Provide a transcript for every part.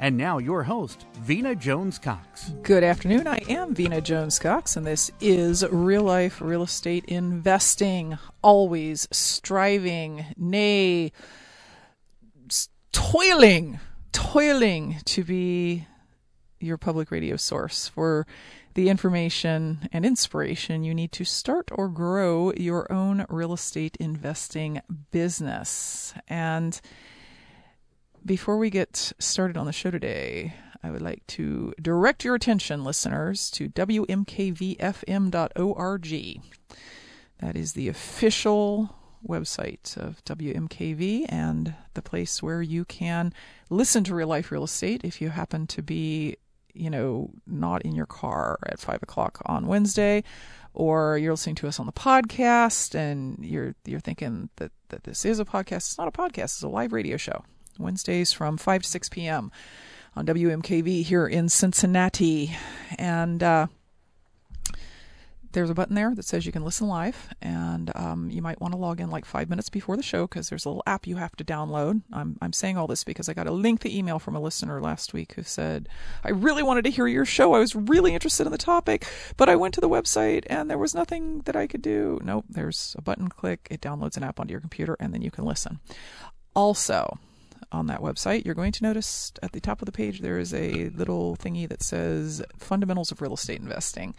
And now, your host, Vena Jones Cox. Good afternoon. I am Vena Jones Cox, and this is Real Life Real Estate Investing. Always striving, nay, toiling, toiling to be your public radio source for the information and inspiration you need to start or grow your own real estate investing business. And before we get started on the show today, I would like to direct your attention, listeners, to WMKVFM.org. That is the official website of WMKV and the place where you can listen to real life real estate if you happen to be, you know, not in your car at five o'clock on Wednesday, or you're listening to us on the podcast and you're you're thinking that, that this is a podcast. It's not a podcast, it's a live radio show. Wednesdays from 5 to 6 p.m. on WMKV here in Cincinnati. And uh, there's a button there that says you can listen live, and um, you might want to log in like five minutes before the show because there's a little app you have to download. I'm, I'm saying all this because I got a lengthy email from a listener last week who said, I really wanted to hear your show. I was really interested in the topic, but I went to the website and there was nothing that I could do. Nope, there's a button click, it downloads an app onto your computer, and then you can listen. Also, on that website, you're going to notice at the top of the page there is a little thingy that says Fundamentals of Real Estate Investing.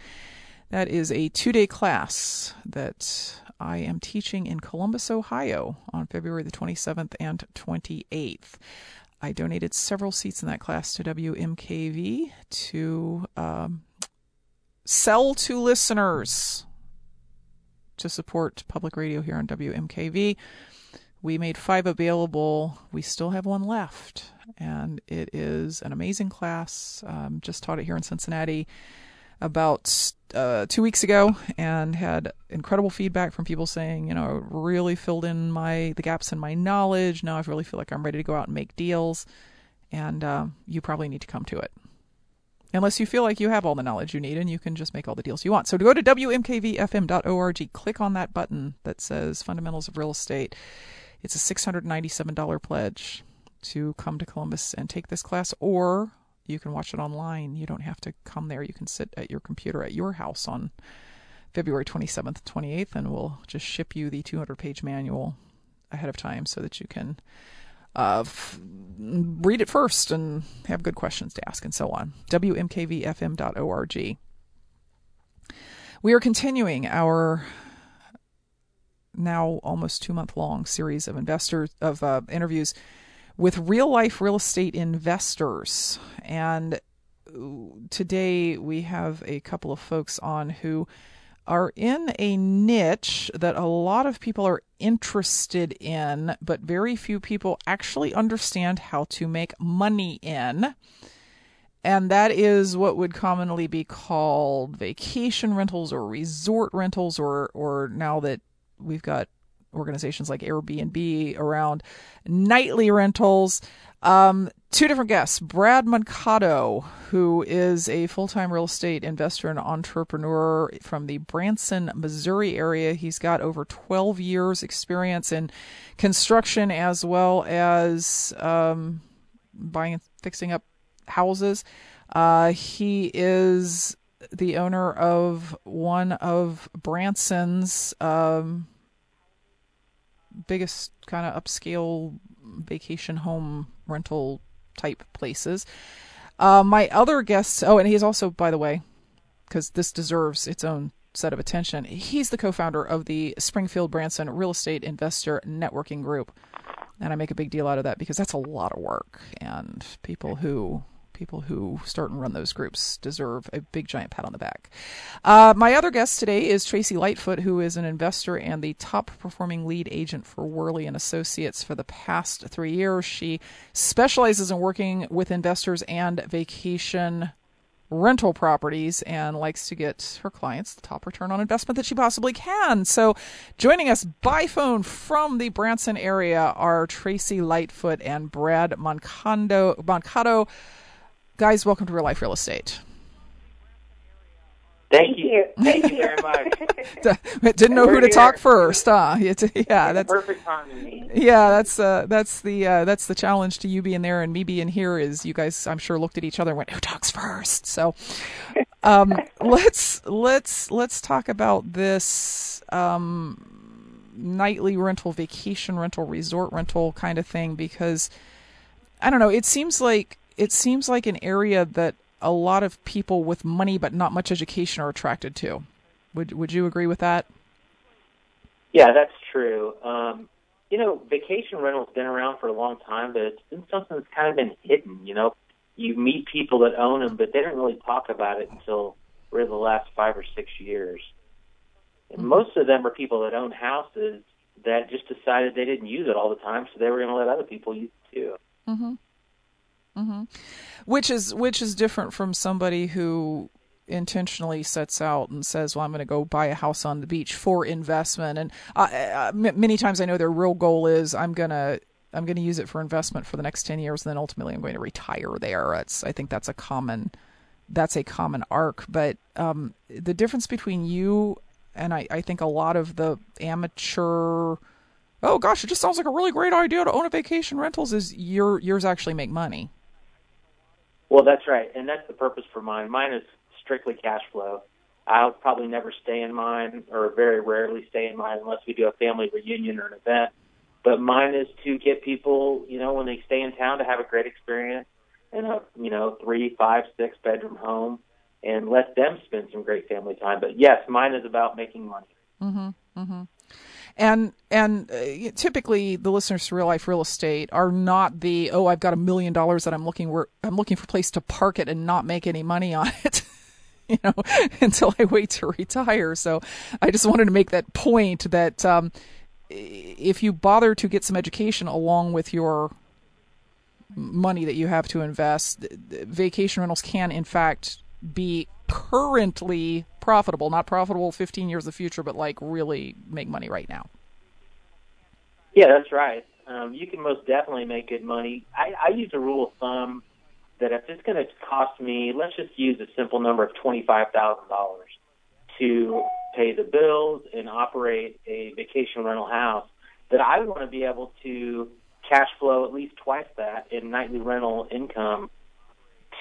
That is a two day class that I am teaching in Columbus, Ohio on February the 27th and 28th. I donated several seats in that class to WMKV to um, sell to listeners to support public radio here on WMKV. We made five available. We still have one left, and it is an amazing class. Um, just taught it here in Cincinnati about uh, two weeks ago, and had incredible feedback from people saying, you know, really filled in my the gaps in my knowledge. Now I really feel like I'm ready to go out and make deals, and uh, you probably need to come to it unless you feel like you have all the knowledge you need and you can just make all the deals you want. So to go to WMKVFM.org, click on that button that says Fundamentals of Real Estate. It's a $697 pledge to come to Columbus and take this class, or you can watch it online. You don't have to come there. You can sit at your computer at your house on February 27th, 28th, and we'll just ship you the 200 page manual ahead of time so that you can uh, f- read it first and have good questions to ask and so on. WMKVFM.org. We are continuing our now almost two month long series of investors of uh, interviews with real life real estate investors. And today we have a couple of folks on who are in a niche that a lot of people are interested in but very few people actually understand how to make money in. And that is what would commonly be called vacation rentals or resort rentals or or now that we've got organizations like Airbnb around nightly rentals. Um, two different guests Brad Mankato, who is a full time real estate investor and entrepreneur from the Branson, Missouri area. He's got over 12 years' experience in construction as well as um, buying and fixing up houses. Uh, he is the owner of one of Branson's um, biggest kind of upscale vacation home rental type places. Uh, my other guests, oh, and he's also, by the way, because this deserves its own set of attention. He's the co-founder of the Springfield Branson Real Estate Investor Networking Group, and I make a big deal out of that because that's a lot of work, and people who people who start and run those groups deserve a big giant pat on the back. Uh, my other guest today is Tracy Lightfoot, who is an investor and the top performing lead agent for Worley and Associates for the past three years. She specializes in working with investors and vacation rental properties and likes to get her clients the top return on investment that she possibly can. So, joining us by phone from the Branson area are Tracy Lightfoot and Brad Moncado. Moncado Guys, welcome to Real Life Real Estate. Thank you. Thank you very much. Didn't know We're who to here. talk first, huh? yeah, that's perfect timing. Yeah, that's uh, that's the uh, that's the challenge to you being there and me being here. Is you guys, I'm sure, looked at each other and went, "Who talks first? So, um, let's let's let's talk about this um, nightly rental, vacation rental, resort rental kind of thing because I don't know. It seems like it seems like an area that a lot of people with money but not much education are attracted to. Would would you agree with that? Yeah, that's true. Um, you know, vacation rental's been around for a long time, but it's been something that's kind of been hidden. You know, you meet people that own them, but they don't really talk about it until really the last five or six years. And mm-hmm. most of them are people that own houses that just decided they didn't use it all the time, so they were going to let other people use it too. Mm-hmm. Mm-hmm. Which is which is different from somebody who intentionally sets out and says, "Well, I'm going to go buy a house on the beach for investment." And many times, I know their real goal is, "I'm going to." I'm going to use it for investment for the next 10 years and then ultimately I'm going to retire there. It's I think that's a common that's a common arc, but um, the difference between you and I, I think a lot of the amateur oh gosh, it just sounds like a really great idea to own a vacation rentals is your yours actually make money. Well, that's right, and that's the purpose for mine. Mine is strictly cash flow. I'll probably never stay in mine, or very rarely stay in mine, unless we do a family reunion or an event. But mine is to get people, you know, when they stay in town, to have a great experience in a, you know, three, five, six bedroom home, and let them spend some great family time. But yes, mine is about making money. Mhm. Mhm and and uh, typically the listeners to real life real estate are not the oh I've got a million dollars that I'm looking where I'm looking for a place to park it and not make any money on it. you know, until I wait to retire. So I just wanted to make that point that um, if you bother to get some education along with your money that you have to invest, vacation rentals can, in fact, be currently profitable, not profitable 15 years of the future, but like really make money right now. Yeah, that's right. Um, you can most definitely make good money. I, I use a rule of thumb that if it's going to cost me, let's just use a simple number of $25,000 to pay the bills and operate a vacation rental house, that I would want to be able to cash flow at least twice that in nightly rental income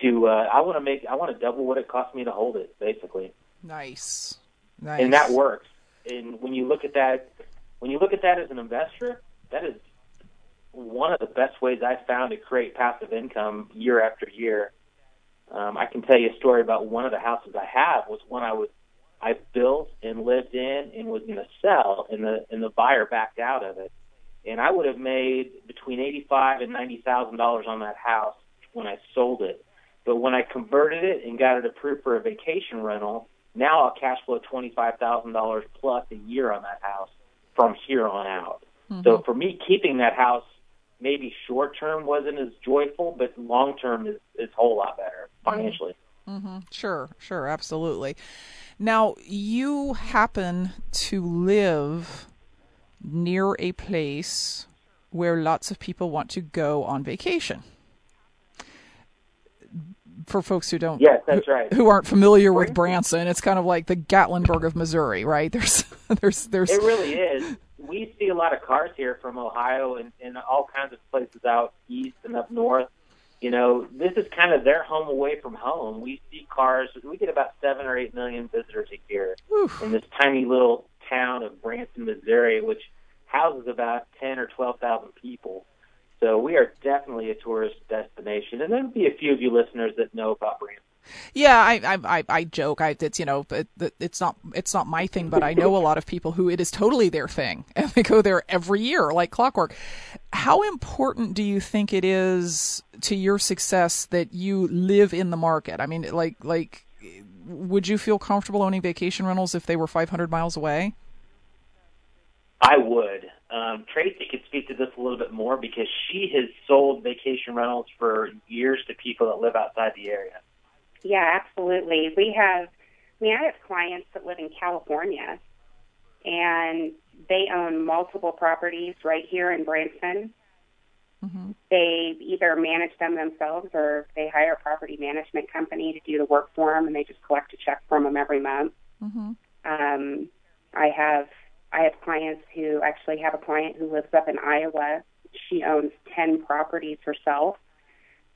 to uh, I want to make I want to double what it cost me to hold it basically. Nice. Nice. And that works. And when you look at that when you look at that as an investor, that is one of the best ways I've found to create passive income year after year. Um, I can tell you a story about one of the houses I have was one I was I built and lived in and was going to sell, and the and the buyer backed out of it, and I would have made between eighty five and ninety thousand dollars on that house when I sold it. But when I converted it and got it approved for a vacation rental, now I'll cash flow twenty five thousand dollars plus a year on that house from here on out. Mm-hmm. So for me, keeping that house maybe short term wasn't as joyful, but long term is is a whole lot better financially. Mm-hmm. Sure, sure, absolutely. Now you happen to live near a place where lots of people want to go on vacation for folks who don't yes that's right. who aren't familiar with Branson it's kind of like the Gatlinburg of Missouri right? There's there's there's it really is. We see a lot of cars here from Ohio and, and all kinds of places out east and up north. You know this is kind of their home away from home. We see cars we get about seven or eight million visitors a year Oof. in this tiny little town of Branson Missouri which houses about ten or twelve thousand people so we are definitely a tourist destination, and there'll be a few of you listeners that know about Branson Yeah, I, I, I joke. I, it's you know, it, it's not it's not my thing, but I know a lot of people who it is totally their thing, and they go there every year like clockwork. How important do you think it is to your success that you live in the market? I mean, like like, would you feel comfortable owning vacation rentals if they were 500 miles away? I would. Um, Tracy could speak to this a little bit more because she has sold vacation rentals for years to people that live outside the area. Yeah, absolutely. We have, I mean, I have clients that live in California, and they own multiple properties right here in Branson. Mm-hmm. They either manage them themselves or they hire a property management company to do the work for them, and they just collect a check from them every month. Mm-hmm. Um, I have I have clients who actually have a client who lives up in Iowa. She owns ten properties herself.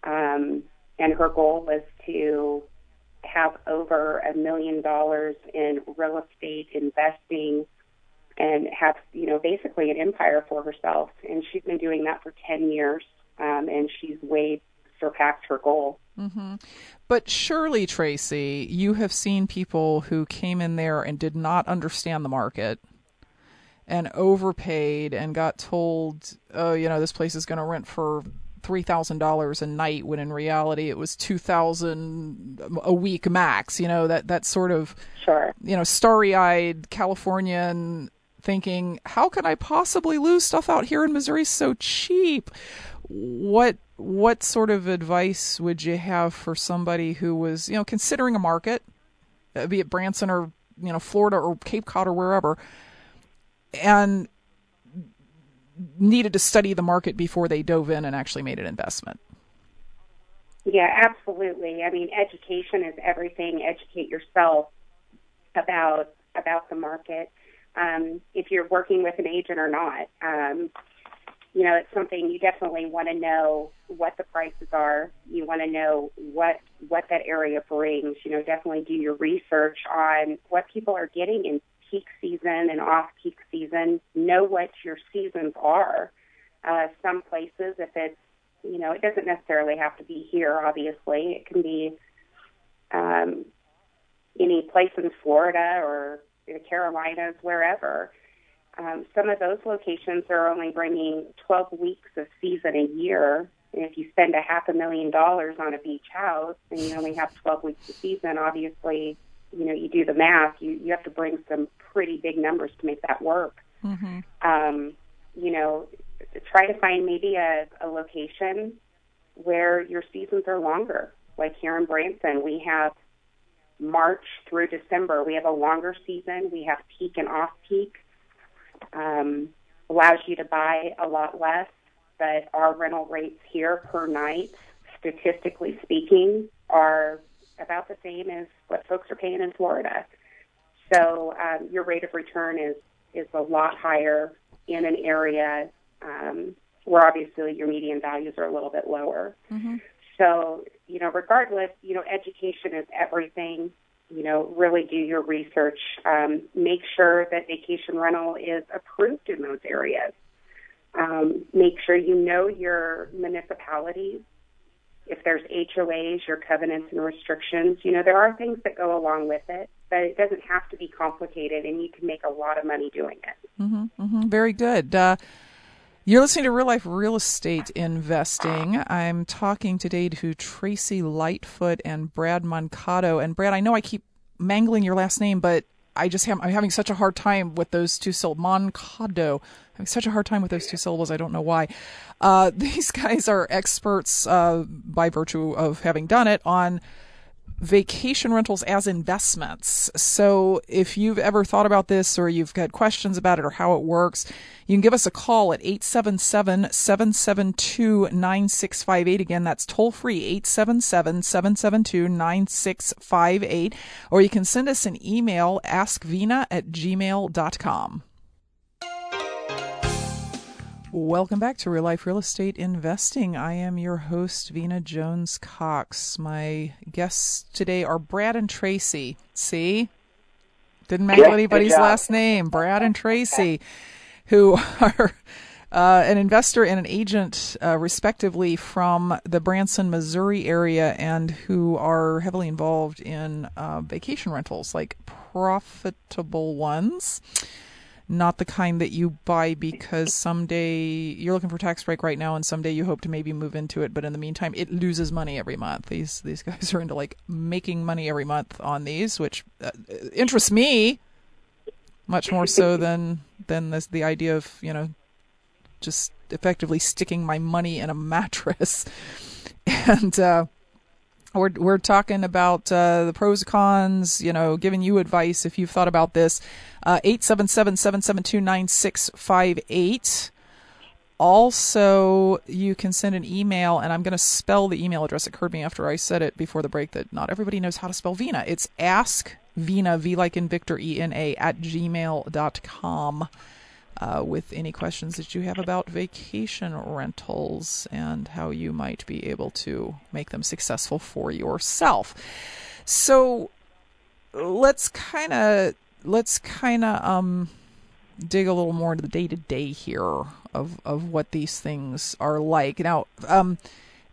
Um, and her goal was to have over a million dollars in real estate investing and have you know basically an empire for herself and she's been doing that for 10 years um, and she's way surpassed her goal mm-hmm. but surely tracy you have seen people who came in there and did not understand the market and overpaid and got told oh you know this place is going to rent for three thousand dollars a night when in reality it was two thousand a week max. You know that that sort of sure. you know starry eyed Californian thinking, how can I possibly lose stuff out here in Missouri so cheap? What what sort of advice would you have for somebody who was you know considering a market, be it Branson or you know Florida or Cape Cod or wherever, and needed to study the market before they dove in and actually made an investment. Yeah, absolutely. I mean, education is everything. Educate yourself about about the market. Um, if you're working with an agent or not, um, you know, it's something you definitely want to know what the prices are. You want to know what what that area brings. You know, definitely do your research on what people are getting in peak season and off peak season. Know what your seasons are. Uh, some places, if it's, you know, it doesn't necessarily have to be here, obviously. It can be um, any place in Florida or the Carolinas, wherever. Um, some of those locations are only bringing 12 weeks of season a year. And if you spend a half a million dollars on a beach house and you only have 12 weeks of season, obviously you know you do the math, you you have to bring some pretty big numbers to make that work. Mm-hmm. Um, you know, try to find maybe a, a location where your seasons are longer. Like here in Branson, we have March through December. We have a longer season. We have peak and off peak. Um, allows you to buy a lot less, but our rental rates here per night, statistically speaking, are about the same as what folks are paying in Florida. So um, your rate of return is is a lot higher in an area um, where obviously your median values are a little bit lower. Mm-hmm. So you know, regardless, you know, education is everything. You know, really do your research. Um, make sure that vacation rental is approved in those areas. Um, make sure you know your municipalities if there's HOAs, your covenants and restrictions, you know, there are things that go along with it, but it doesn't have to be complicated, and you can make a lot of money doing it. Mm-hmm, mm-hmm, very good. Uh, you're listening to Real Life Real Estate Investing. I'm talking today to Tracy Lightfoot and Brad Moncado. And Brad, I know I keep mangling your last name, but I just have, I'm having such a hard time with those two syllables. Moncado. I'm having such a hard time with those two syllables. I don't know why. Uh, these guys are experts uh, by virtue of having done it on vacation rentals as investments. So if you've ever thought about this or you've got questions about it or how it works, you can give us a call at 877-772-9658. Again, that's toll free, 877-772-9658. Or you can send us an email, askvena at gmail.com. Welcome back to Real Life Real Estate Investing. I am your host, Vena Jones Cox. My guests today are Brad and Tracy. See? Didn't make anybody's last name. Brad and Tracy, who are uh, an investor and an agent, uh, respectively, from the Branson, Missouri area, and who are heavily involved in uh, vacation rentals, like profitable ones. Not the kind that you buy because someday you're looking for tax break right now, and someday you hope to maybe move into it. But in the meantime, it loses money every month. These these guys are into like making money every month on these, which uh, interests me much more so than than this, the idea of you know just effectively sticking my money in a mattress. and uh, we're we're talking about uh, the pros and cons. You know, giving you advice if you've thought about this. Uh, eight seven seven seven seven two nine six five eight. Also, you can send an email, and I'm going to spell the email address. It occurred to me after I said it before the break that not everybody knows how to spell Vena. It's ask Vena, V like in Victor, E N A, at gmail.com uh, with any questions that you have about vacation rentals and how you might be able to make them successful for yourself. So let's kind of let's kind of um, dig a little more into the day to day here of of what these things are like. Now, um,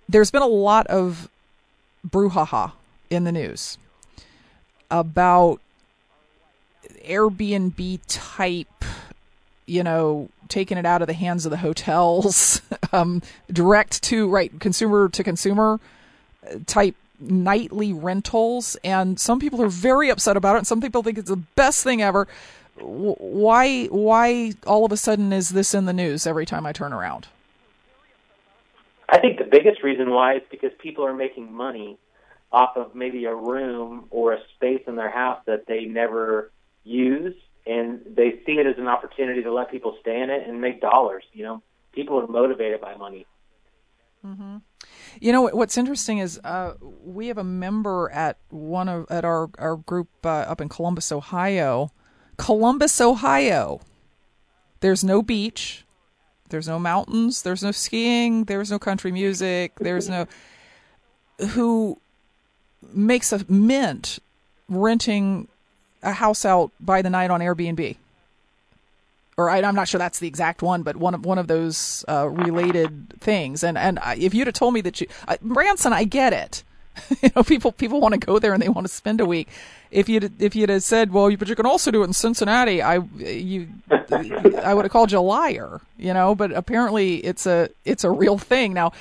there's been a lot of brouhaha in the news about Airbnb type you know, taking it out of the hands of the hotels, um, direct to right consumer to consumer uh, type nightly rentals, and some people are very upset about it, and some people think it's the best thing ever. Why? Why all of a sudden is this in the news every time I turn around? I think the biggest reason why is because people are making money off of maybe a room or a space in their house that they never use and they see it as an opportunity to let people stay in it and make dollars. You know, people are motivated by money. Mm-hmm. You know what's interesting is uh, we have a member at one of at our our group uh, up in Columbus, Ohio. Columbus, Ohio. There's no beach. There's no mountains. There's no skiing. There's no country music. There's no who makes a mint renting a house out by the night on Airbnb. Or I, am not sure that's the exact one, but one of one of those uh, related things. And and if you'd have told me that you, uh, Branson, I get it. you know, people people want to go there and they want to spend a week. If you'd if you'd have said, well, but you can also do it in Cincinnati, I you I would have called you a liar. You know, but apparently it's a it's a real thing now.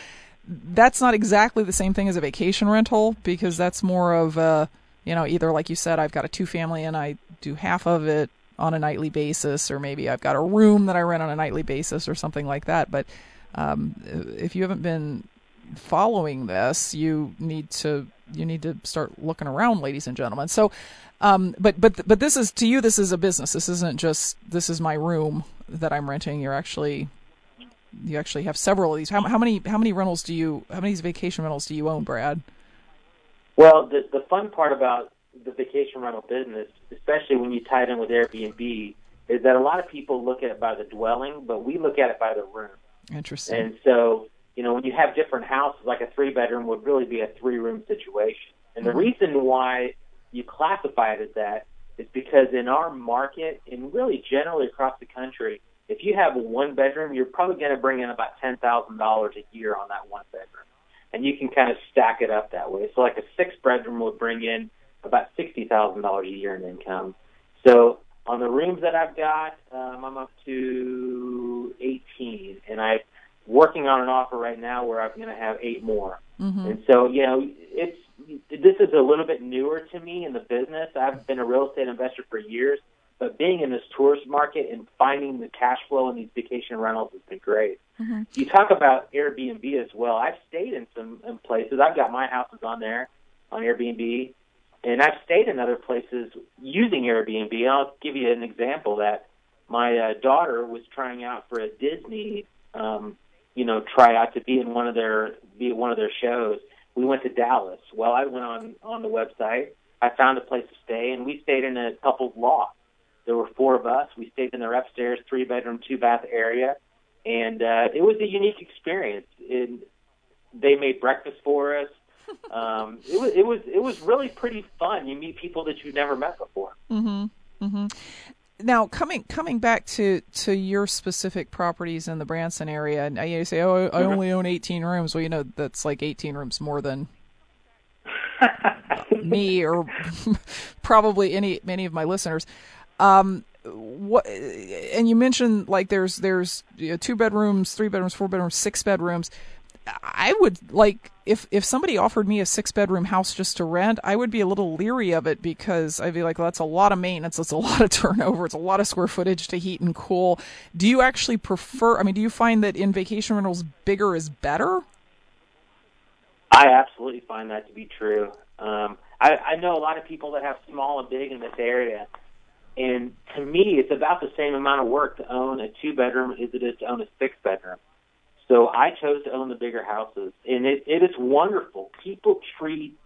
That's not exactly the same thing as a vacation rental because that's more of a you know, either like you said, I've got a two family and I do half of it on a nightly basis, or maybe I've got a room that I rent on a nightly basis, or something like that. But um, if you haven't been following this, you need to you need to start looking around, ladies and gentlemen. So, um, but but but this is to you. This is a business. This isn't just this is my room that I'm renting. You're actually you actually have several of these. How, how many how many rentals do you how many vacation rentals do you own, Brad? Well, the the fun part about the vacation rental business, especially when you tie it in with Airbnb, is that a lot of people look at it by the dwelling, but we look at it by the room. Interesting. And so, you know, when you have different houses, like a three bedroom would really be a three room situation. And the mm-hmm. reason why you classify it as that is because in our market, and really generally across the country, if you have a one bedroom, you're probably going to bring in about ten thousand dollars a year on that one bedroom and you can kind of stack it up that way. So like a six bedroom would bring in about sixty thousand dollars a year in income. So on the rooms that I've got, um, I'm up to eighteen, and I'm working on an offer right now where I'm going to have eight more. Mm-hmm. And so you know, it's this is a little bit newer to me in the business. I've been a real estate investor for years, but being in this tourist market and finding the cash flow in these vacation rentals has been great. Mm-hmm. You talk about Airbnb as well. I've stayed in some in places. I've got my houses on there on Airbnb, and I've stayed in other places using Airbnb. I'll give you an example that my uh, daughter was trying out for a Disney, um, you know, tryout to be in one of their be one of their shows. We went to Dallas. Well, I went on on the website. I found a place to stay, and we stayed in a couple's loft there were four of us. We stayed in their upstairs, three bedroom, two bath area, and uh, it was a unique experience. And they made breakfast for us. Um, it was it was it was really pretty fun. You meet people that you've never met before. Mm-hmm. Mm-hmm. now coming coming back to to your specific properties in the Branson area, and you say, "Oh, I Mhm. only own 18 rooms." Well, you know that's like 18 rooms more than me or probably any many of my listeners. Um, what and you mentioned like there's there's you know, two bedrooms, three bedrooms, four bedrooms, six bedrooms. I would like if if somebody offered me a six bedroom house just to rent, I would be a little leery of it because I'd be like, well, that's a lot of maintenance, that's a lot of turnover, it's a lot of square footage to heat and cool. Do you actually prefer? I mean, do you find that in vacation rentals, bigger is better? I absolutely find that to be true. Um, I, I know a lot of people that have small and big in this area, and to me, it's about the same amount of work to own a two bedroom as it is to own a six bedroom. So I chose to own the bigger houses, and it, it is wonderful. People treat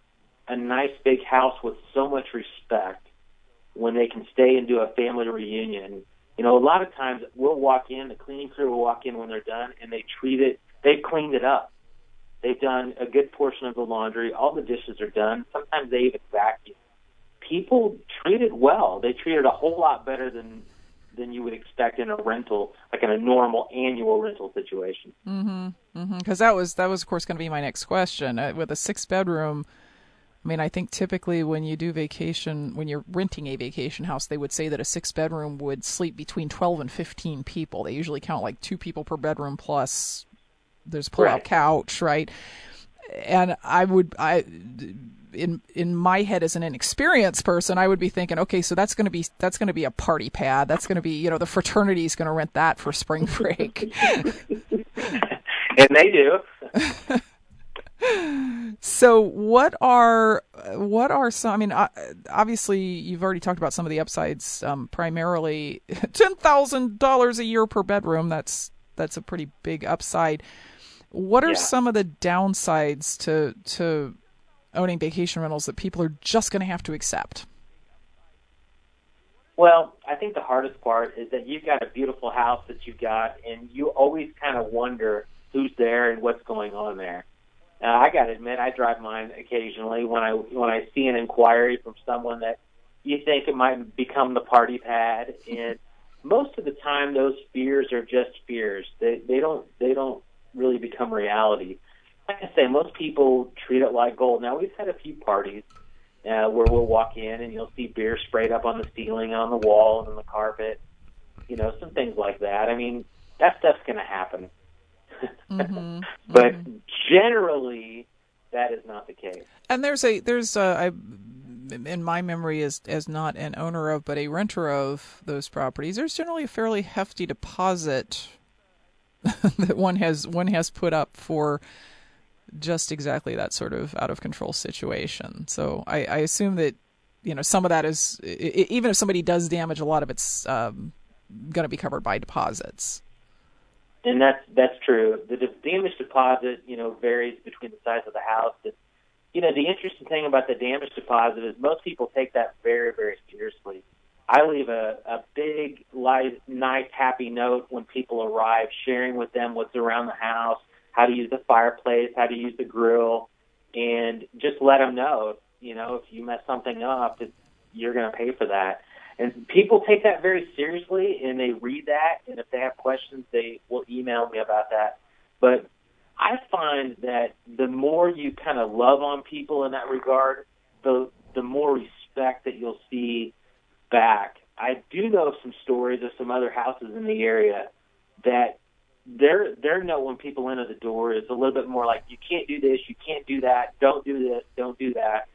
a nice big house with so much respect when they can stay and do a family reunion. You know, a lot of times we'll walk in, the cleaning crew will walk in when they're done, and they treat it. They've cleaned it up. They've done a good portion of the laundry. All the dishes are done. Sometimes they even vacuum. People treat it well. They treat it a whole lot better than than you would expect in a rental, like in a normal annual rental situation. Mm-hmm. Because that was that was of course going to be my next question. Uh, with a six bedroom, I mean, I think typically when you do vacation, when you're renting a vacation house, they would say that a six bedroom would sleep between twelve and fifteen people. They usually count like two people per bedroom plus there's a pull out Right. couch, right? And I would I in in my head as an inexperienced person, I would be thinking, okay, so that's going to be that's going to be a party pad. That's going to be you know the fraternity is going to rent that for spring break. And they do. So what are what are some? I mean, uh, obviously you've already talked about some of the upsides. Um, primarily, ten thousand dollars a year per bedroom. That's that's a pretty big upside. What are Yeah. some of the downsides to to owning vacation rentals that people are just going to have to accept? Well, I think the hardest part is that you've got a beautiful house that you've got, and you always kind of wonder who's there and what's going on there. Uh, I got to admit, I drive mine occasionally when I when I see an inquiry from someone that you think it might become the party pad, and most of the time those fears are just fears. They they don't they don't really become reality. I say, most people treat it like gold. Now we've had a few parties uh, where we'll walk in and you'll see beer sprayed up on the ceiling, on the wall, and on the carpet. You know, some things like that. I mean, that stuff's going to happen. Mm-hmm. But generally, that is not the case. And there's a there's a, I, in my memory as as not an owner of but a renter of those properties. There's generally a fairly hefty deposit that one has one has put up for just exactly that sort of out of control situation. So I, I assume that you know some of that is even if somebody does damage, a lot of it's um, going to be covered by deposits. And that's that's true. The damage deposit, you know, varies between the size of the house. And, you know, the interesting thing about the damage deposit is most people take that very, very seriously. I leave a, a big, light, nice, happy note when people arrive, sharing with them what's around the house, how to use the fireplace, how to use the grill, and just let them know, you know, if you mess something up, you're going to pay for that. And people take that very seriously, and they read that, and if they have questions, they will email me about that. But I find that the more you kind of love on people in that regard, the the more respect that you'll see back. I do know some stories of some other houses in the area that their their note when people enter the door is a little bit more like you can't do this, you can't do that, don't do this, don't do that.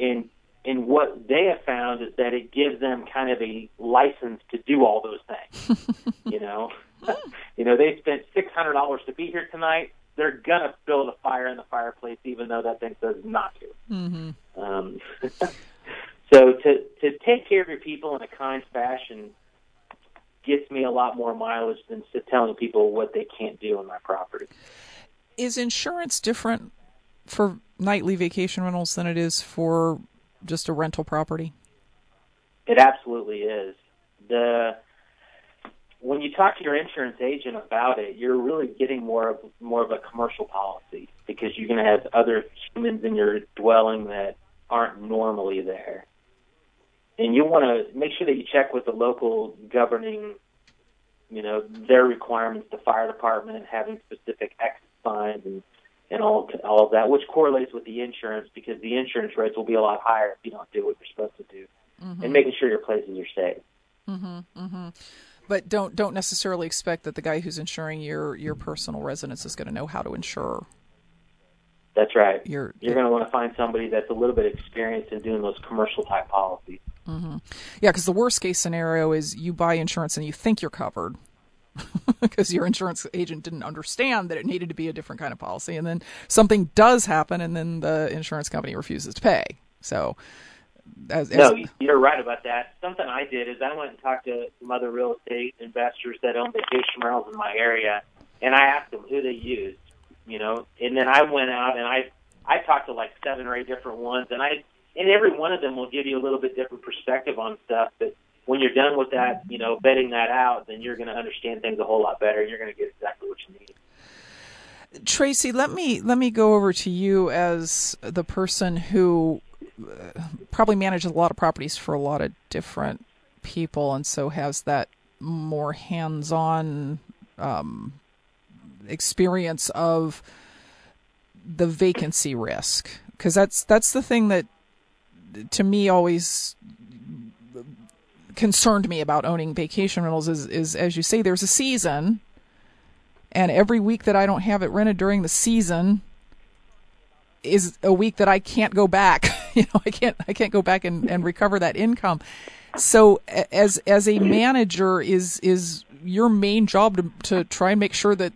And and what they have found is that it gives them kind of a license to do all those things. you know, you know they spent six hundred dollars to be here tonight. They're gonna build a fire in the fireplace, even though that thing says not to. Mm-hmm. Um, so to to take care of your people in a kind fashion gets me a lot more mileage than telling people what they can't do on my property. Is insurance different for nightly vacation rentals than it is for just a rental property? It absolutely is. The when you talk to your insurance agent about it, you're really getting more of more of a commercial policy because you're going to have other humans in your dwelling that aren't normally there. And you want to make sure that you check with the local governing, you know, their requirements, the fire department and having specific exit signs and and all all of that, which correlates with the insurance because the insurance rates will be a lot higher if you don't do what you're supposed to do, mm-hmm. and making sure your places are safe. Mm-hmm, mm-hmm. But don't don't necessarily expect that the guy who's insuring your your personal residence is going to know how to insure. That's right. You're you're going to want to find somebody that's a little bit experienced in doing those commercial type policies. Mm-hmm. Yeah, because the worst case scenario is you buy insurance and you think you're covered because your insurance agent didn't understand that it needed to be a different kind of policy, and then something does happen, and then the insurance company refuses to pay. So as, as no, you're right about that. Something I did is I went and talked to some other real estate investors that own vacation rentals in my area, and I asked them who they used, you know, and then I went out and I I talked to like seven or eight different ones, and I and every one of them will give you a little bit different perspective on stuff. But when you're done with that, you know, betting that out, then you're going to understand things a whole lot better. And you're going to get exactly what you need. Tracy, let me let me go over to you as the person who probably manages a lot of properties for a lot of different people, and so has that more hands-on um, experience of the vacancy risk because that's that's the thing that to me always concerned me about owning vacation rentals is is as you say there's a season and every week that I don't have it rented during the season is a week that I can't go back. you know, I can't I can't go back and, and recover that income. So as as a manager is is your main job to to try and make sure that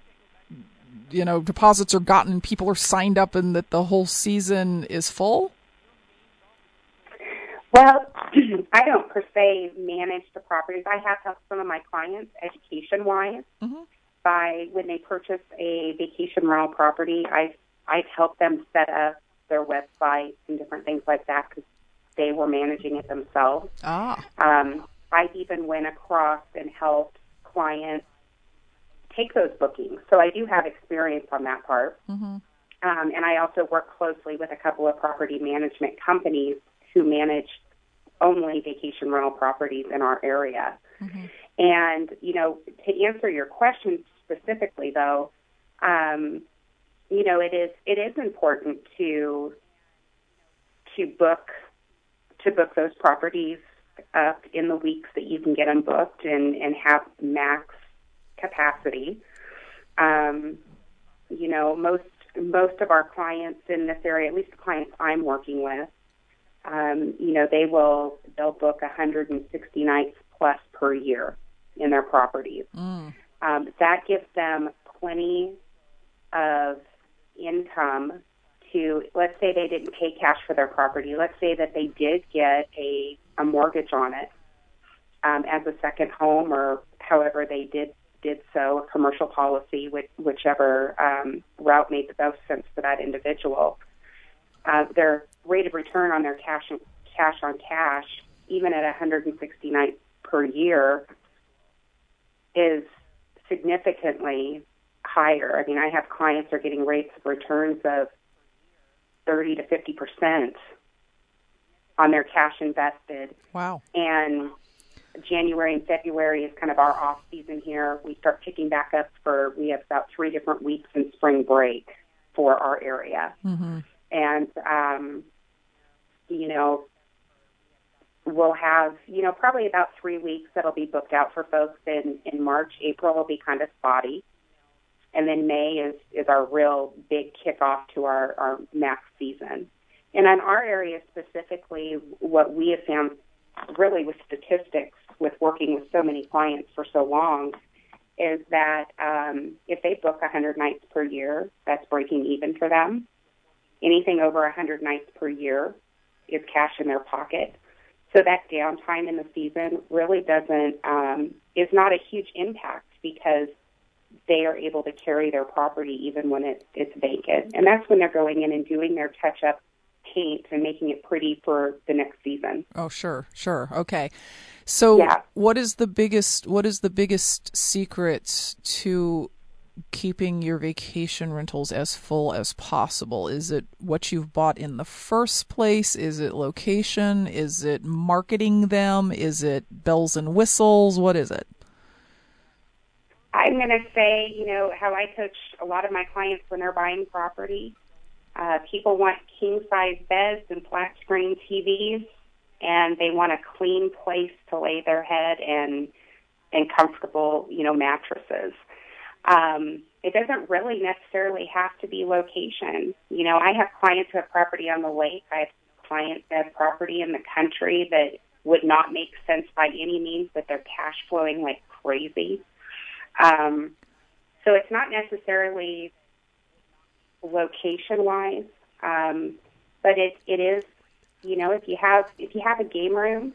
you know deposits are gotten, people are signed up, and that the whole season is full. Well, I don't per se manage the properties. I have helped some of my clients education wise mm-hmm. by when they purchase a vacation rental property. I've I've helped them set up their website and different things like that because they were managing it themselves. Ah. Um, I even went across and helped clients take those bookings. So I do have experience on that part. Mm-hmm. Um, and I also work closely with a couple of property management companies who manage only vacation rental properties in our area. Mm-hmm. And, you know, to answer your question specifically, though, um, you know, it is it is important to to book to book those properties up in the weeks that you can get them booked and and have max capacity. Um, you know, most most of our clients in this area, at least the clients I'm working with, um, you know, they will they'll book 160 nights plus per year in their properties. Mm. Um, that gives them plenty of income to let's say they didn't pay cash for their property. Let's say that they did get a a mortgage on it um, as a second home or however they did did so, a commercial policy, which, whichever um, route made the most sense for that individual. Uh, their rate of return on their cash cash on cash, even at 160 nights per year, is significantly higher. I mean, I have clients are getting rates of returns of 30 to 50 percent on their cash invested. Wow! And January and February is kind of our off season here. We start picking back up for we have about three different weeks in spring break for our area, mm-hmm. and um, you know we'll have you know probably about three weeks that'll be booked out for folks in in March. April will be kind of spotty, and then May is is our real big kickoff to our our max season. And in our area specifically, what we have found really with statistics, with working with so many clients for so long, is that um, if they book 100 nights per year, that's breaking even for them. Anything over 100 nights per year is cash in their pocket. So that downtime in the season really doesn't um, is not a huge impact because they are able to carry their property even when it, it's vacant. And that's when they're going in and doing their touch up paint and making it pretty for the next season. Oh, sure, sure. Okay. So yeah. what is the biggest what is the biggest secret to keeping your vacation rentals as full as possible? Is it what you've bought in the first place? Is it location? Is it marketing them? Is it bells and whistles? What is it? I'm going to say, you know, how I coach a lot of my clients when they're buying property. Uh, people want king size beds and flat screen TVs, and they want a clean place to lay their head and and comfortable, you know, mattresses. Um, it doesn't really necessarily have to be location. You know, I have clients who have property on the lake. I have clients that have property in the country that would not make sense by any means, but they're cash flowing like crazy. Um, so it's not necessarily location wise, um, but it it is. You know, if you have if you have a game room,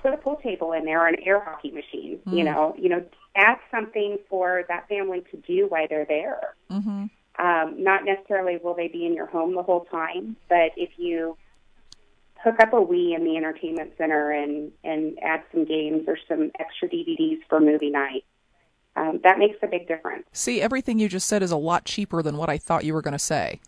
put a pool table in there or an air hockey machine. Mm. You know, you know, add something for that family to do while they're there. Mm-hmm. Um, not necessarily will they be in your home the whole time, but if you hook up a Wii in the entertainment center and and add some games or some extra DVDs for movie night, um, that makes a big difference. See, everything you just said is a lot cheaper than what I thought you were going to say.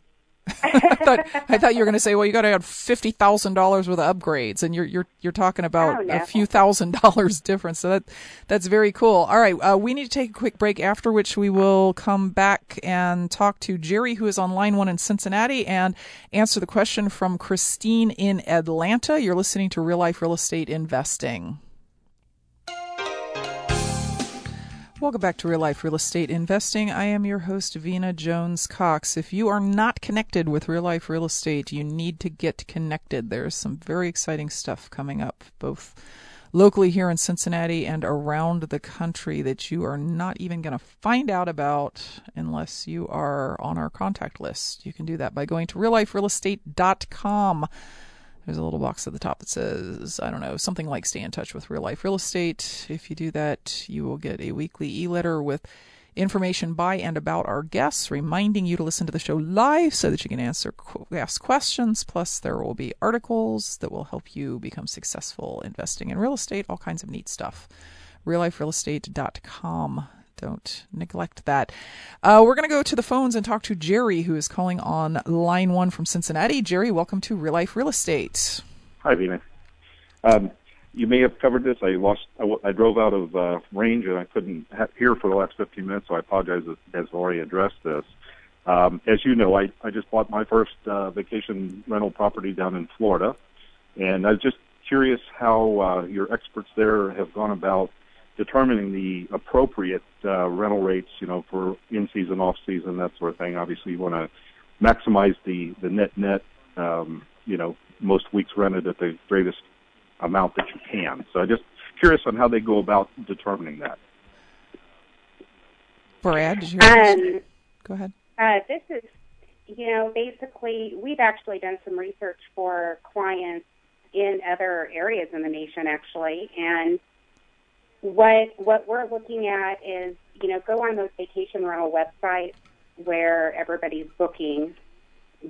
I thought I thought you were going to say, well, you got to have fifty thousand dollars worth of upgrades, and you're you're you're talking about oh, no. a few thousand dollars difference. So that that's very cool. All right, uh, we need to take a quick break. After which we will come back and talk to Jerry, who is on line one in Cincinnati, and answer the question from Christine in Atlanta. You're listening to Real Life Real Estate Investing. Welcome back to Real Life Real Estate Investing. I am your host, Vena Jones Cox. If you are not connected with Real Life Real Estate, you need to get connected. There's some very exciting stuff coming up, both locally here in Cincinnati and around the country that you are not even going to find out about unless you are on our contact list. You can do that by going to realliferealestate.com. There's a little box at the top that says, I don't know, something like stay in touch with real life real estate. If you do that, you will get a weekly e letter with information by and about our guests, reminding you to listen to the show live so that you can answer ask questions. Plus, there will be articles that will help you become successful investing in real estate, all kinds of neat stuff. realliferealestate.com don't neglect that. Uh, we're going to go to the phones and talk to Jerry, who is calling on line one from Cincinnati. Jerry, welcome to Real Life Real Estate. Hi, Vena. Um, you may have covered this. I lost. I, I drove out of uh, range and I couldn't ha- hear for the last 15 minutes, so I apologize as, as already addressed this. Um, as you know, I, I just bought my first uh, vacation rental property down in Florida, and I was just curious how uh, your experts there have gone about determining the appropriate uh, rental rates, you know, for in season, off season, that sort of thing. Obviously, you want to maximize the the net net, um, you know, most weeks rented at the greatest amount that you can. So, I just curious on how they go about determining that. Brad, did you um, go ahead. Uh, this is, you know, basically, we've actually done some research for clients in other areas in the nation, actually, and what what we're looking at is you know go on those vacation rental websites where everybody's booking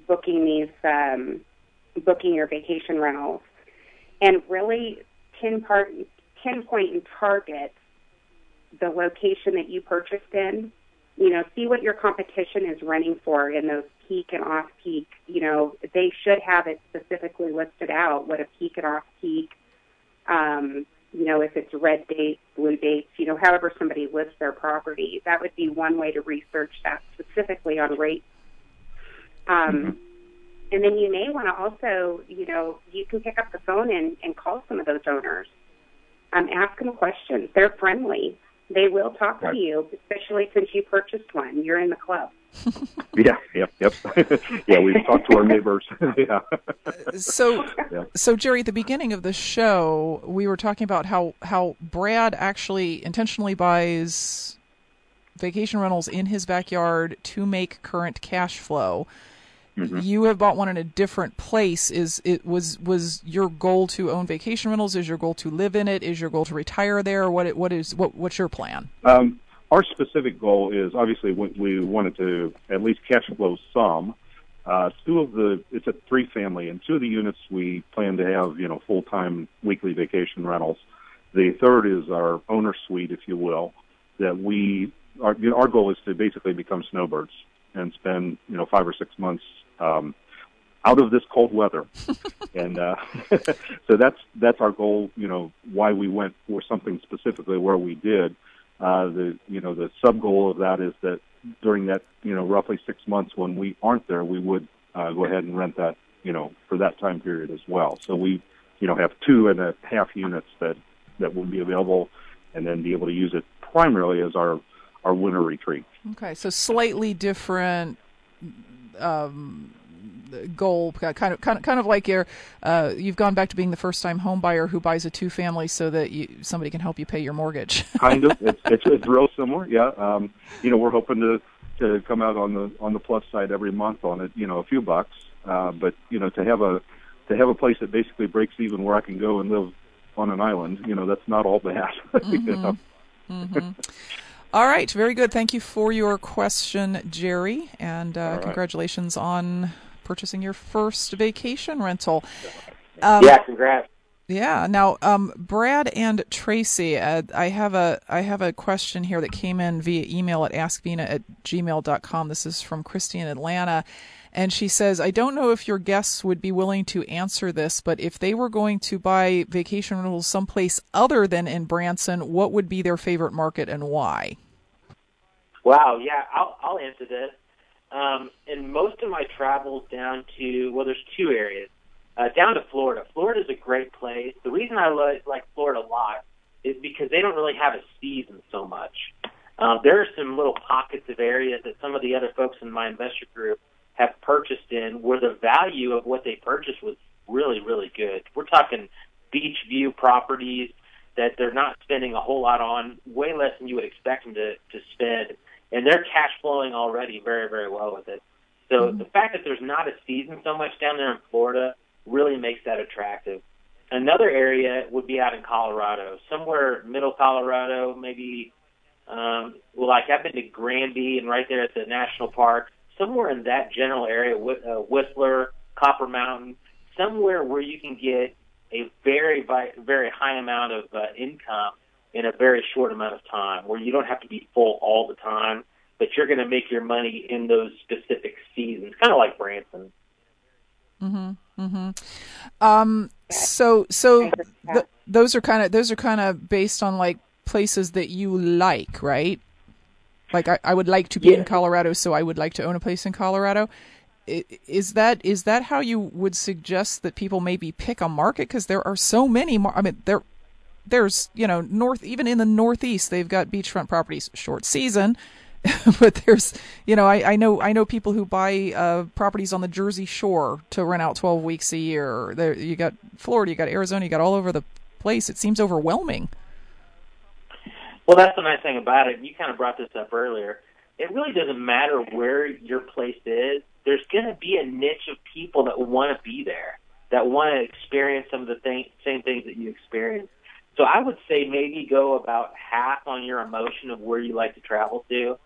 booking these um, booking your vacation rentals and really pinpoint pinpoint and target the location that you purchased in. You know see what your competition is running for in those peak and off peak. You know they should have it specifically listed out what a peak and off peak um, you know, if it's red dates, blue dates, you know, however somebody lists their property, that would be one way to research that specifically on rates. Um, mm-hmm. And then you may want to also, you know, you can pick up the phone and, and call some of those owners. Um, ask them questions. They're friendly. They will talk right. to you, especially since you purchased one. You're in the club. yeah, yep, yep. yeah, we've talked to our neighbors. yeah. So, yeah. so Jerry, at the beginning of the show, we were talking about how how Brad actually intentionally buys vacation rentals in his backyard to make current cash flow. Mm-hmm. You have bought one in a different place. Is it was was your goal to own vacation rentals? Is your goal to live in it? Is your goal to retire there? What what is what what's your plan? Um, our specific goal is obviously we wanted to at least cash flow some. Uh, two of the it's a three family, and two of the units we plan to have you know full time weekly vacation rentals. The third is our owner suite, if you will, that we our you know, our goal is to basically become snowbirds and spend you know five or six months um, out of this cold weather, and uh, so that's that's our goal. You know why we went for something specifically where we did. Uh, the you know the sub goal of that is that during that you know roughly six months when we aren't there, we would uh, go ahead and rent that you know for that time period as well. So we you know have two and a half units that that will be available, and then be able to use it primarily as our our winter retreat. Okay, so slightly different um, goal, kind of, kind of, kind of like your, uh, you've gone back to being the first-time home buyer who buys a two-family so that you, somebody can help you pay your mortgage. kind of, it's, it's it's real similar. Yeah, um, you know, we're hoping to to come out on the on the plus side every month on it. You know, a few bucks, uh, but you know, to have a to have a place that basically breaks even where I can go and live on an island, you know, that's not all bad. Mm-hmm. you know? mm-hmm. All right, very good. Thank you for your question, Jerry, and uh, right. congratulations on purchasing your first vacation rental. Um, yeah, congrats. Yeah. Now, um, Brad and Tracy, uh, I have a I have a question here that came in via email at askvena at gmail.com. This is from Christy in Atlanta. And she says, I don't know if your guests would be willing to answer this, but if they were going to buy vacation rentals someplace other than in Branson, what would be their favorite market and why? Wow, yeah, I'll, I'll answer this. Um, in most of my travels down to, well, there's two areas. Uh, down to Florida. Florida is a great place. The reason I like, like Florida a lot is because they don't really have a season so much. Uh, there are some little pockets of areas that some of the other folks in my investor group have purchased in where the value of what they purchased was really, really good. We're talking beach view properties that they're not spending a whole lot on, way less than you would expect them to, to spend and they're cash flowing already very, very well with it. So mm-hmm. the fact that there's not a season so much down there in Florida really makes that attractive. Another area would be out in Colorado, somewhere middle Colorado, maybe. Um, well, like I've been to Granby and right there at the national park, somewhere in that general area, uh, Whistler, Copper Mountain, somewhere where you can get a very, very high amount of uh, income in a very short amount of time where you don't have to be full all the time, but you're going to make your money in those specific seasons, kind of like Branson. Mhm. Mhm. Um so so th- those are kind of those are kind of based on like places that you like, right? Like I, I would like to be yeah. in Colorado, so I would like to own a place in Colorado. Is that is that how you would suggest that people maybe pick a market? Because there are so many. Mar- I mean, there there's you know north even in the northeast they've got beachfront properties short season but there's you know I, I know I know people who buy uh, properties on the Jersey Shore to rent out 12 weeks a year. There you got Florida, you got Arizona, you got all over the place. It seems overwhelming. Well, that's the nice thing about it. You kind of brought this up earlier. It really doesn't matter where your place is. There's going to be a niche of people that want to be there, that want to experience some of the same things that you experience. So I would say maybe go about half on your emotion of where you like to travel to.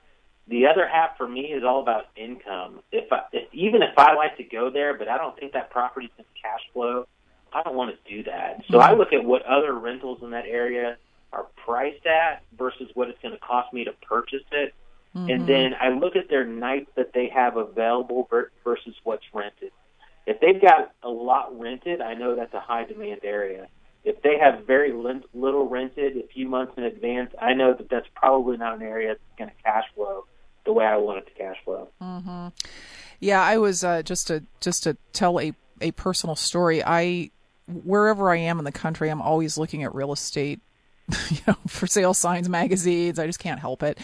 The other half for me is all about income. If, I, if even if I like to go there, but I don't think that property's to cash flow, I don't want to do that. So I look at what other rentals in that area are priced at versus what it's going to cost me to purchase it. Mm-hmm. And then I look at their nights that they have available versus what's rented. If they've got a lot rented, I know that's a high demand area if they have very little rented a few months in advance, I know that that's probably not an area that's going to cash flow the way I want it to cash flow. Mm-hmm. Yeah, I was uh, just to just to tell a a personal story. I wherever I am in the country, I'm always looking at real estate, you know, for sale signs, magazines. I just can't help it.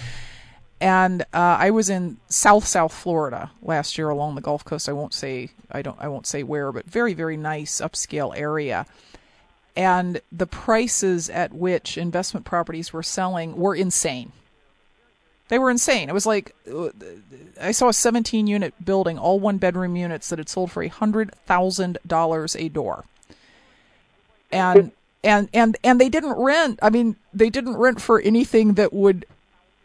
And uh, I was in South South Florida last year along the Gulf Coast. I won't say I don't I won't say where, but very very nice upscale area and the prices at which investment properties were selling were insane. They were insane. It was like uh, I saw a 17 unit building, all one bedroom units that had sold for a hundred thousand dollars a door, and and and and they didn't rent. I mean, they didn't rent for anything that would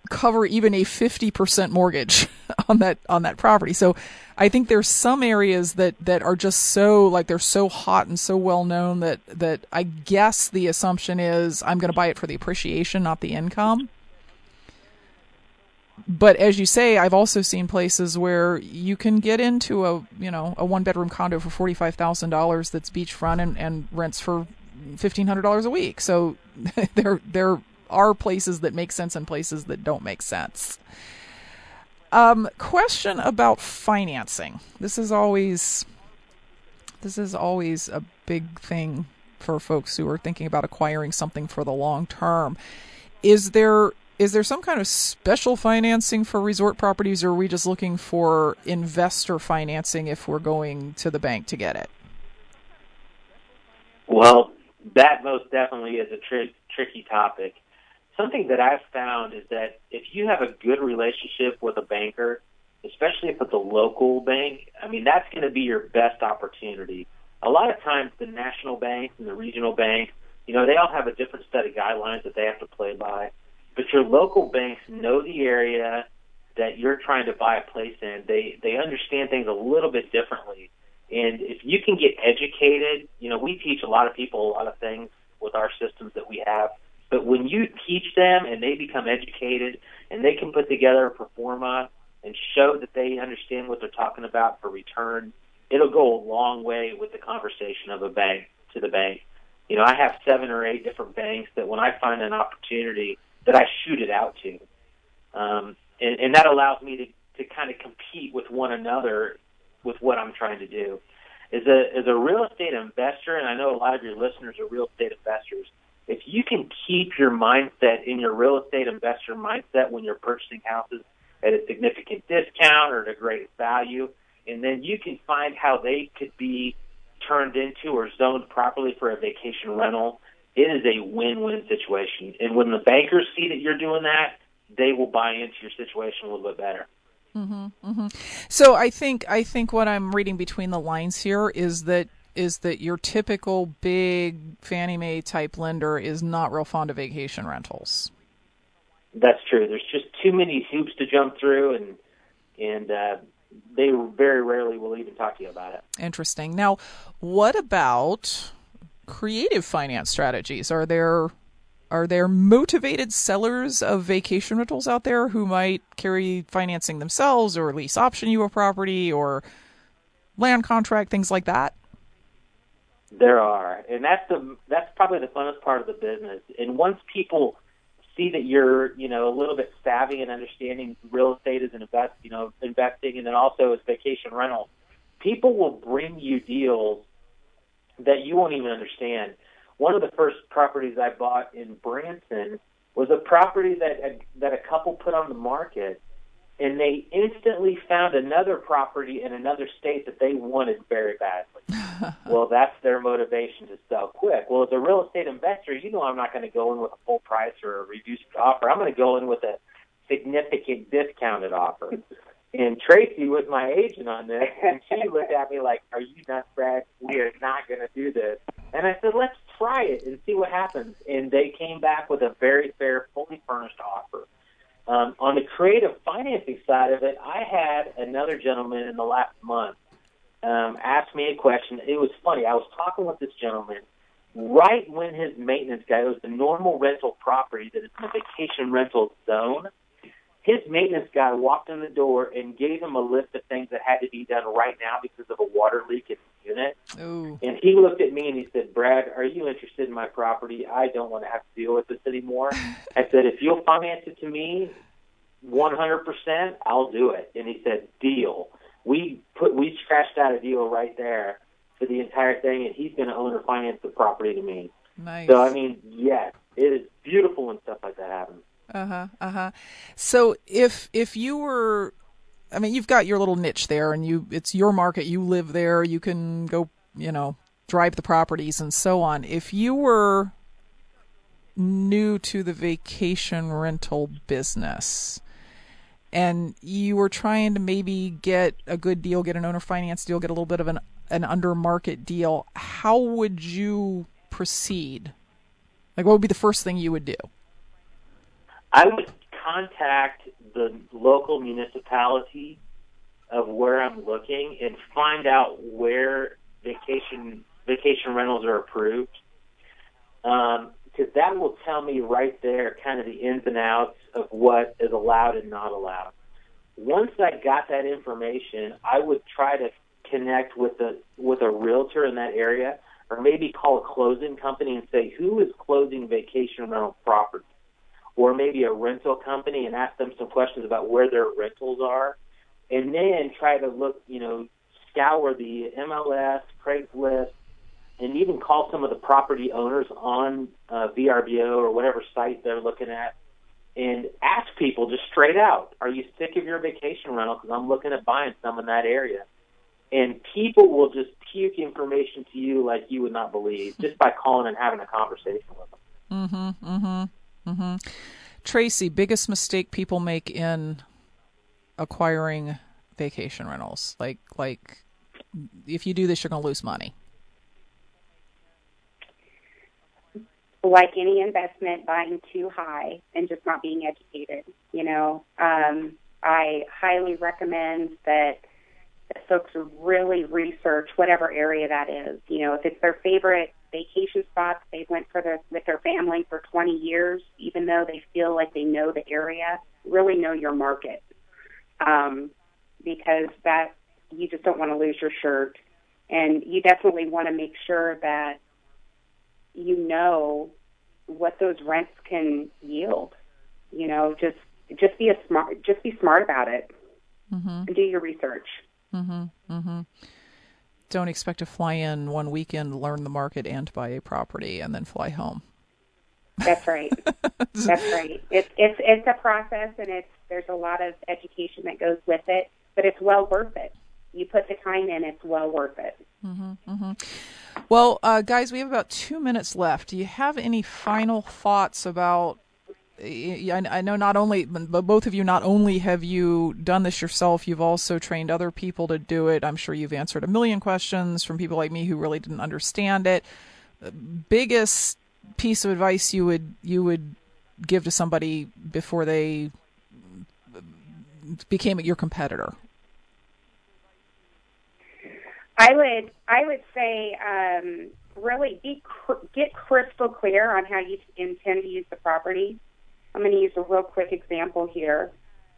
cover even a 50% mortgage on that on that property. So I think there's some areas that that are just so like they're so hot and so well known that that I guess the assumption is I'm going to buy it for the appreciation, not the income. but as you say, I've also seen places where you can get into a you know a one bedroom condo for forty five thousand dollars that's beachfront and, and rents for fifteen hundred dollars a week. So there there are places that make sense and places that don't make sense. Um, question about financing. This is always this is always a big thing for folks who are thinking about acquiring something for the long term. Is there is there some kind of special financing for resort properties or are we just looking for investor financing if we're going to the bank to get it? Well, that most definitely is a tri- tricky topic. Something that I've found is that if you have a good relationship with a banker, especially if it's a local bank, I mean, that's going to be your best opportunity. A lot of times the national banks and the regional banks, you know, they all have a different set of guidelines that they have to play by but your local banks know the area that you're trying to buy a place in. They they understand things a little bit differently. And if you can get educated, you know, we teach a lot of people a lot of things with our systems that we have. But when you teach them and they become educated and they can put together a pro forma and show that they understand what they're talking about for return, it'll go a long way with the conversation of a bank to the bank. You know, I have seven or eight different banks that when I find an opportunity that I shoot it out to. Um, and, and that allows me to, to kind of compete with one another with what I'm trying to do. As a, as a real estate investor, and I know a lot of your listeners are real estate investors, if you can keep your mindset in your real estate investor mindset when you're purchasing houses at a significant discount or at a great value, and then you can find how they could be turned into or zoned properly for a vacation rental it is a win-win situation. And when the bankers see that you're doing that, they will buy into your situation a little bit better. Mm-hmm, mm-hmm. So I think I think what I'm reading between the lines here is that is that your typical big Fannie Mae type lender is not real fond of vacation rentals. That's true. There's just too many hoops to jump through, and and uh, they very rarely will even talk to you about it. Interesting. Now, what about creative finance strategies? Are there are there motivated sellers of vacation rentals out there who might carry financing themselves or lease option you a property or land contract things like that? There are, and that's the that's probably the funnest part of the business. And once people see that you're you know a little bit savvy and understanding real estate as an invest you know investing, and then also as vacation rental, people will bring you deals that you won't even understand. One of the first properties I bought in Branson was a property that that a couple put on the market, and they instantly found another property in another state that they wanted very badly. well, that's their motivation to sell quick. Well, as a real estate investor, you know I'm not going to go in with a full price or a reduced offer. I'm going to go in with a significant discounted offer. And Tracy was my agent on this, and she looked at me like, "Are you nuts, Brad? We are not going to do this." And I said, "Let's try it and see what happens." And they came back with a very fair, fully furnished offer. Um, on the creative financing side of it, I had another gentleman in the last month um, ask me a question. It was funny. I was talking with this gentleman right when his maintenance guy, it was the normal rental property that is in the vacation rental zone his maintenance guy walked in the door and gave him a list of things that had to be done right now because of a water leak in the unit. Ooh. And he looked at me and he said, Brad, are you interested in my property? I don't want to have to deal with this anymore. I said, if you'll finance it to me 100%, I'll do it. And he said, deal. We put, we scratched out a deal right there for the entire thing and he's going to own or finance the property to me. Nice. So, I mean, yes, it is beautiful when stuff like that happens. Uh-huh. Uh-huh. So if if you were I mean, you've got your little niche there and you it's your market, you live there, you can go, you know, drive the properties and so on. If you were new to the vacation rental business and you were trying to maybe get a good deal, get an owner finance deal, get a little bit of an an under market deal, how would you proceed? Like what would be the first thing you would do? I would contact the local municipality of where I'm looking and find out where vacation vacation rentals are approved. Um, because that will tell me right there kind of the ins and outs of what is allowed and not allowed. Once I got that information, I would try to connect with a with a realtor in that area, or maybe call a closing company and say who is closing vacation rental property, or maybe a rental company and ask them some questions about where their rentals are, and then try to look, you know, scour the MLS, Craigslist, and even call some of the property owners on uh, VRBO or whatever site they're looking at and ask people just straight out, are you sick of your vacation rental? Because I'm looking at buying some in that area. And people will just puke information to you like you would not believe just by calling and having a conversation with them. Mm-hmm. Mm-hmm. Mm-hmm. Tracy, biggest mistake people make in acquiring vacation rentals. Like, like, if you do this, you're going to lose money. like any investment, buying too high and just not being educated. You know, um, I highly recommend that, that folks really research whatever area that is. You know, if it's their favorite vacation spots, they went for their with their family for 20 years, even though they feel like they know the area. Really know your market, um, because that you just don't want to lose your shirt, and you definitely want to make sure that you know what those rents can yield. You know, just just be a smart just be smart about it mm-hmm. and do your research. Mm-hmm. Mm-hmm. Don't expect to fly in one weekend, learn the market, and buy a property, and then fly home. That's right. That's right. It's it's it's a process, and it's there's a lot of education that goes with it, but it's well worth it. You put the time in, it's well worth it. Mm-hmm, mm-hmm. Well, uh, guys, we have about two minutes left. Do you have any final thoughts about? I know not only, but both of you, not only have you done this yourself, you've also trained other people to do it. I'm sure you've answered a million questions from people like me who really didn't understand it. The biggest piece of advice you would you would give to somebody before they became your competitor? I would I would say um, really be get crystal clear on how you intend to use the property. I'm going to use a real quick example here.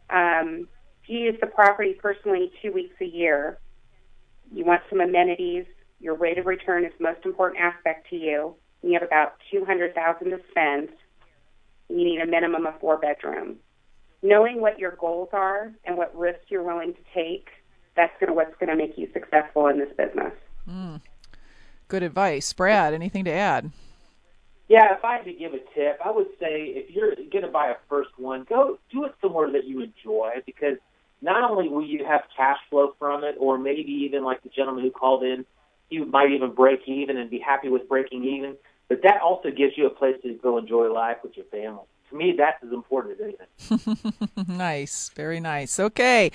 Um, if you use the property personally two weeks a year, you want some amenities. Your rate of return is the most important aspect to you. You have about two hundred thousand to spend. You need a minimum of four bedrooms. Knowing what your goals are and what risks you're willing to take that's to what's going to make you successful in this business. Mm. Good advice, Brad. Anything to add? Yeah, if I had to give a tip, I would say if you're going to buy a first one, go do it somewhere that you enjoy because not only will you have cash flow from it, or maybe even like the gentleman who called in, you might even break even and be happy with breaking even. But that also gives you a place to go enjoy life with your family to me, that's as important as anything. nice, very nice. Okay,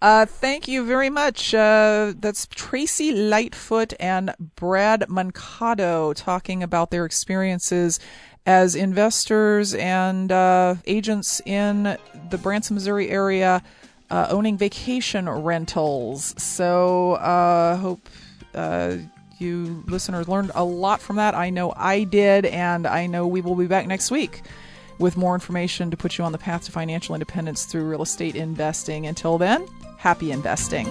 uh, thank you very much. Uh, that's Tracy Lightfoot and Brad Mancado talking about their experiences as investors and uh, agents in the Branson, Missouri area, uh, owning vacation rentals. So, uh, hope uh, you listeners learned a lot from that. I know I did, and I know we will be back next week with more information to put you on the path to financial independence through real estate investing. Until then, happy investing.